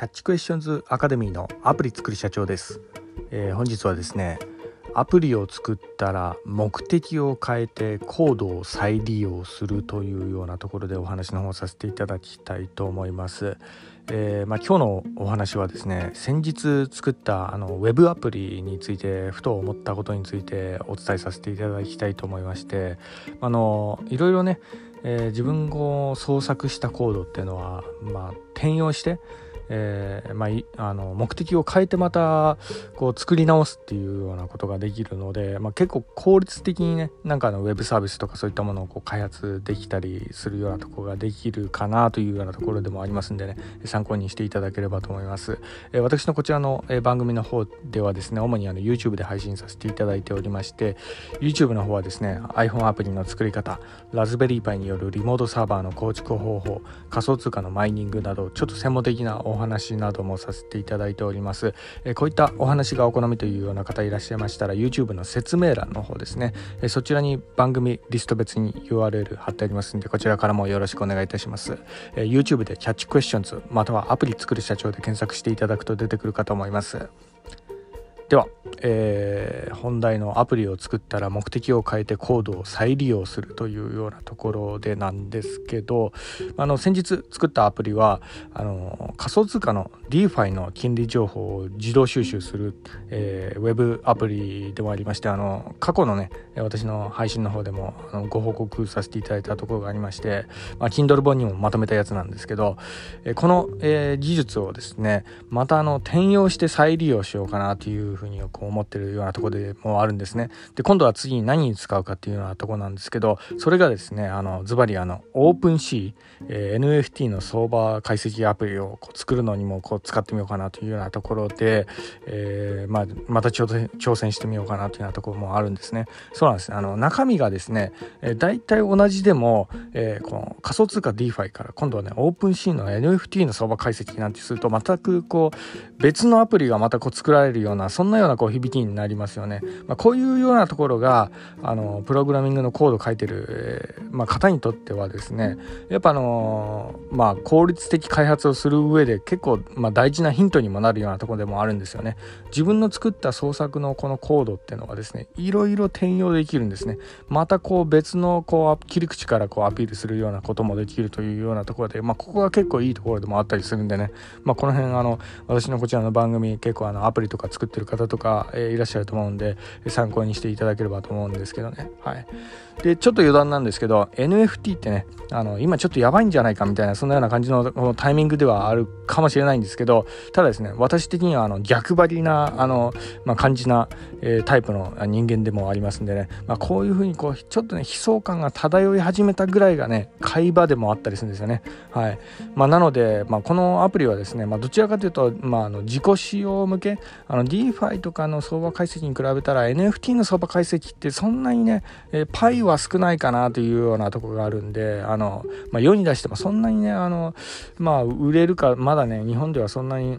キャッチクエスチョンズアカデミーのアプリ作り社長です、えー、本日はですねアプリを作ったら目的を変えてコードを再利用するというようなところでお話の方させていただきたいと思います。えー、まあ、今日のお話はですね先日作ったあのウェブアプリについてふと思ったことについてお伝えさせていただきたいと思いましてあのいろいろね、えー、自分を創作したコードっていうのは、まあ、転用してえー、まあ、あの目的を変えてまたこう作り直すっていうようなことができるので、まあ、結構効率的にねなんかのウェブサービスとかそういったものをこう開発できたりするようなとこができるかなというようなところでもありますんでね参考にしていただければと思います、えー、私のこちらの番組の方ではですね主にあの YouTube で配信させていただいておりまして YouTube の方はですね iPhone アプリの作り方ラズベリーパイによるリモートサーバーの構築方法仮想通貨のマイニングなどちょっと専門的なお話話などもさせていただいております、えこういったお話がお好みというような方いらっしゃいましたら YouTube の説明欄の方ですね、えそちらに番組リスト別に URL 貼ってありますんでこちらからもよろしくお願いいたします、え YouTube でキャッチクエスチョンズまたはアプリ作る社長で検索していただくと出てくるかと思います。では、えー、本題のアプリを作ったら目的を変えてコードを再利用するというようなところでなんですけどあの先日作ったアプリはあの仮想通貨の DeFi の金利情報を自動収集する、えー、ウェブアプリでもありましてあの過去のね私の配信の方でもあのご報告させていただいたところがありまして、まあ、Kindle 本にもまとめたやつなんですけど、えー、この、えー、技術をですねまたあの転用して再利用しようかなというふうにこう思ってるようなところでもあるんですね。で今度は次に何に使うかっていうようなところなんですけどそれがですねあのズバリあの OpenC、えー、NFT の相場解析アプリをこう作るのにもこう使ってみようかなというようなところで、えー、まあ、また挑戦してみようかなというようなところもあるんですね。そうなんですあの中身がですね、えー、大体同じでも、えー、この仮想通貨 DeFi から今度はね OpenC の NFT の相場解析なんてすると全くこう別のアプリがまたこう作られるようなそんなようなこう響きになりますよね。まあ、こういうようなところがあのプログラミングのコードを書いてる、えー、まあ、方にとってはですねやっぱあのまあ効率的開発をする上で結構、まあ、大事なヒントにもなるようなところでもあるんですよね。自分の作った創作のこのコードっていうのがですねいろいろ転用できるんですね。またこう別のこう切り口からこうアピールするようなこともできるというようなところで、まあ、ここが結構いいところでもあったりするんでね、まあ、この辺あの私のこちらの番組結構あのアプリとか作ってる方とか、えー、いらっしゃると思うんで参考にしていただければと思うんですけどね。はい、でちょっと余談なんですけど NFT ってねあの今ちょっとやばいんじゃないかみたいなそんなような感じののタイミングではあるかもしれないんですけどただですね私的にはあの逆張りなあの、まあ、感じな、えー、タイプの人間でもありますんでね、まあ、こういうふうにこうちょっとね悲壮感が漂い始めたぐらいがね会話でもあったりするんですよね。はいまあ、なので、まあ、このアプリはですね、まあ、どちらかというと、まあ、あの自己使用向けあの DeFi とかの相場解析に比べたら NFT の相場解析ってそんなにね、えー、パイは少ないかなというようなとこがあるんであの、まあ、世に出してもそんなにねあの、まあ、売れるかまだね日本ではそんなに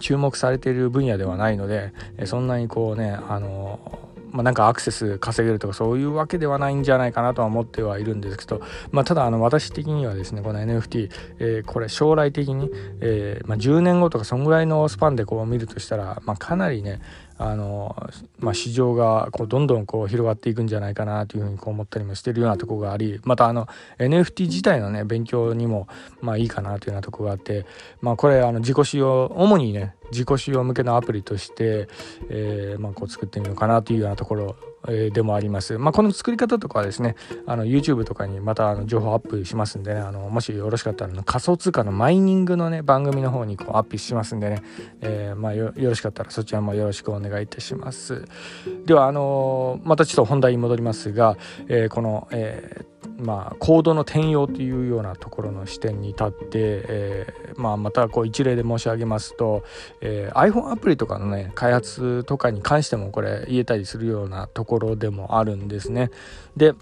注目されている分野ではないのでそんなにこうねあのまあ、なんかアクセス稼げるとかそういうわけではないんじゃないかなとは思ってはいるんですけど、まあ、ただあの私的にはですねこの NFT、えー、これ将来的に、えーまあ、10年後とかそんぐらいのスパンでこう見るとしたら、ま、かなりねあの、まあ、市場がこうどんどんこう広がっていくんじゃないかなというふうにこう思ったりもしてるようなとこがありまたあの NFT 自体のね勉強にもまあいいかなというようなとこがあって、まあ、これあの自己使用主にね自己使用向けのアプリとして、えーまあ、こう作ってみようかなというようなところえでもあります。まあ、この作り方とかはですね、あの YouTube とかにまたあの情報アップしますんでね、あのもしよろしかったら仮想通貨のマイニングのね、番組の方にこうアップしますんでね、えー、まあよろしかったらそちらもよろしくお願いいたします。では、あのまたちょっと本題に戻りますが、えー、この、えーまあ、コードの転用というようなところの視点に立って、えーまあ、またこう一例で申し上げますと、えー、iPhone アプリとかのね開発とかに関してもこれ言えたりするようなところでもあるんですね。で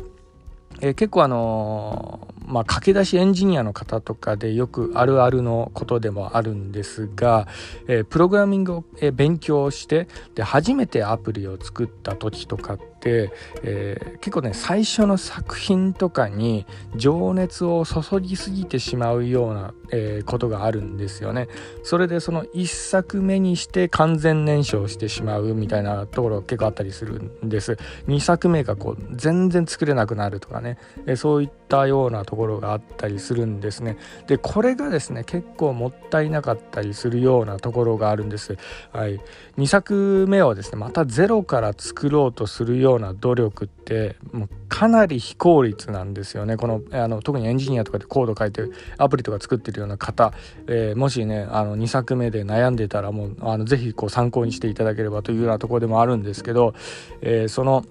えー、結構あの、まあ、駆け出しエンジニアの方とかでよくあるあるのことでもあるんですが、えー、プログラミングを、え勉強してで初めてアプリを作った時とかって、えー、結構ね最初の作品とかに情熱を注ぎすぎてしまうような、えー、ことがあるんですよね。それでその1作目にして完全燃焼してしまうみたいなところ結構あったりするんです。2作目がこう全然作れなくなるとかね、えー、そういったようなところころがあったりするんですね。でこれがですね結構もったいなかったりするようなところがあるんです。はい、2作目をですねまたゼロから作ろうとするような努力ってもうかなり非効率なんですよねこのあの特にエンジニアとかでコード書いてアプリとか作ってるような方、えー、もしねあの2作目で悩んでたらもうあのぜひこう参考にしていただければというようなところでもあるんですけど、えー、その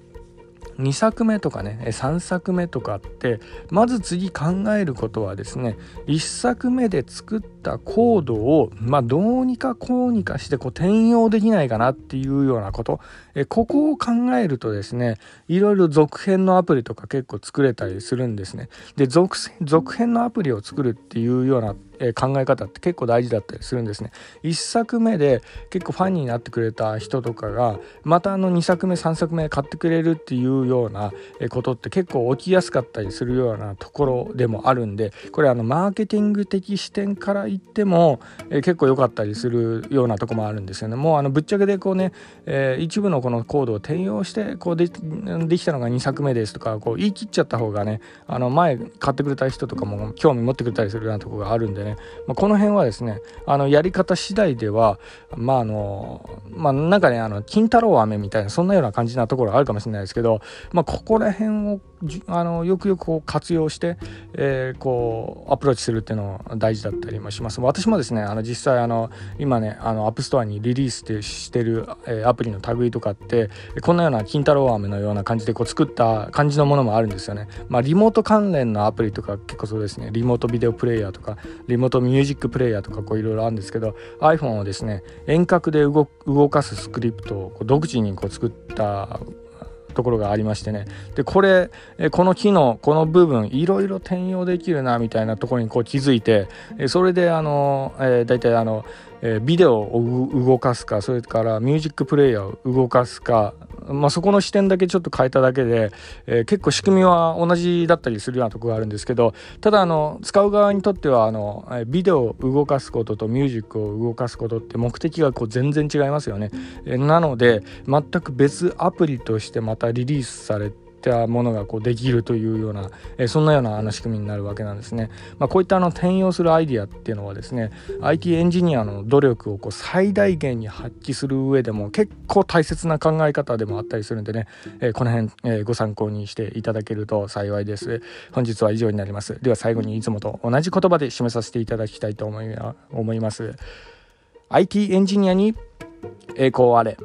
2作目とかね3作目とかってまず次考えることはですね1作目で作ったコードをまあどうにかこうにかしてこう転用できないかなっていうようなことえここを考えるとですねいろいろ続編のアプリとか結構作れたりするんですねで続編のアプリを作るっていうようなえ考え方って結構大事だったりするんですね。1作目で結構ファンになってくれた人とかがまたあの2作目3作目買ってくれるっていうようなことって結構起きやすかったりするようなところでもあるんでこれあのマーケティング的視点から言っても、え結構良かったりするようなとこもあるんですよね。もうあのぶっちゃけでこうね、えー、一部のこのコードを転用してこうでできたのが2作目ですとかこう言い切っちゃった方がねあの前買ってくれた人とかも興味持ってくれたりするようなとこがあるんでねまあ、この辺はですねあのやり方次第ではまああのまあなんかねあの金太郎飴みたいなそんなような感じなところあるかもしれないですけど、まあ、ここら辺をあのよくよくこう活用して、えー、こうアプローチするっていうのも大事だったりもします。私もですねあの実際あの今ねあの App Store にリリースしてる、えー、アプリの類とかってこんなような金太郎飴のような感じでこう作った感じのものもあるんですよね。まあリモート関連のアプリとか結構そうですね。リモートビデオプレイヤーとかリモートミュージックプレイヤーとかこういろいろあるんですけど iPhone をですね遠隔で動かすスクリプトをこう独自にこう作ったところがありましてね。でこれこの機能この部分いろいろ転用できるなみたいなところにこう気づいてそれであの、えー、大体あのえ、ビデオを動かすかそれからミュージックプレイヤーを動かすか、まあ、そこの視点だけちょっと変えただけで、えー、結構仕組みは同じだったりするようなとこがあるんですけどただあの使う側にとってはあのビデオを動かすこととミュージックを動かすことって目的がこう全然違いますよね。えー、なので全く別アプリとしてまたリリースされてったものがこうできるというような、えそんなようなあの仕組みになるわけなんですね。まあ、こういったあの転用するアイディアっていうのはですね IT エンジニアの努力をこう最大限に発揮する上でも結構大切な考え方でもあったりするんでね、えこの辺、えご参考にしていただけると幸いです。本日は以上になります。では最後にいつもと同じ言葉で締めさせていただきたいと思います。IT エンジニアに栄光あれ。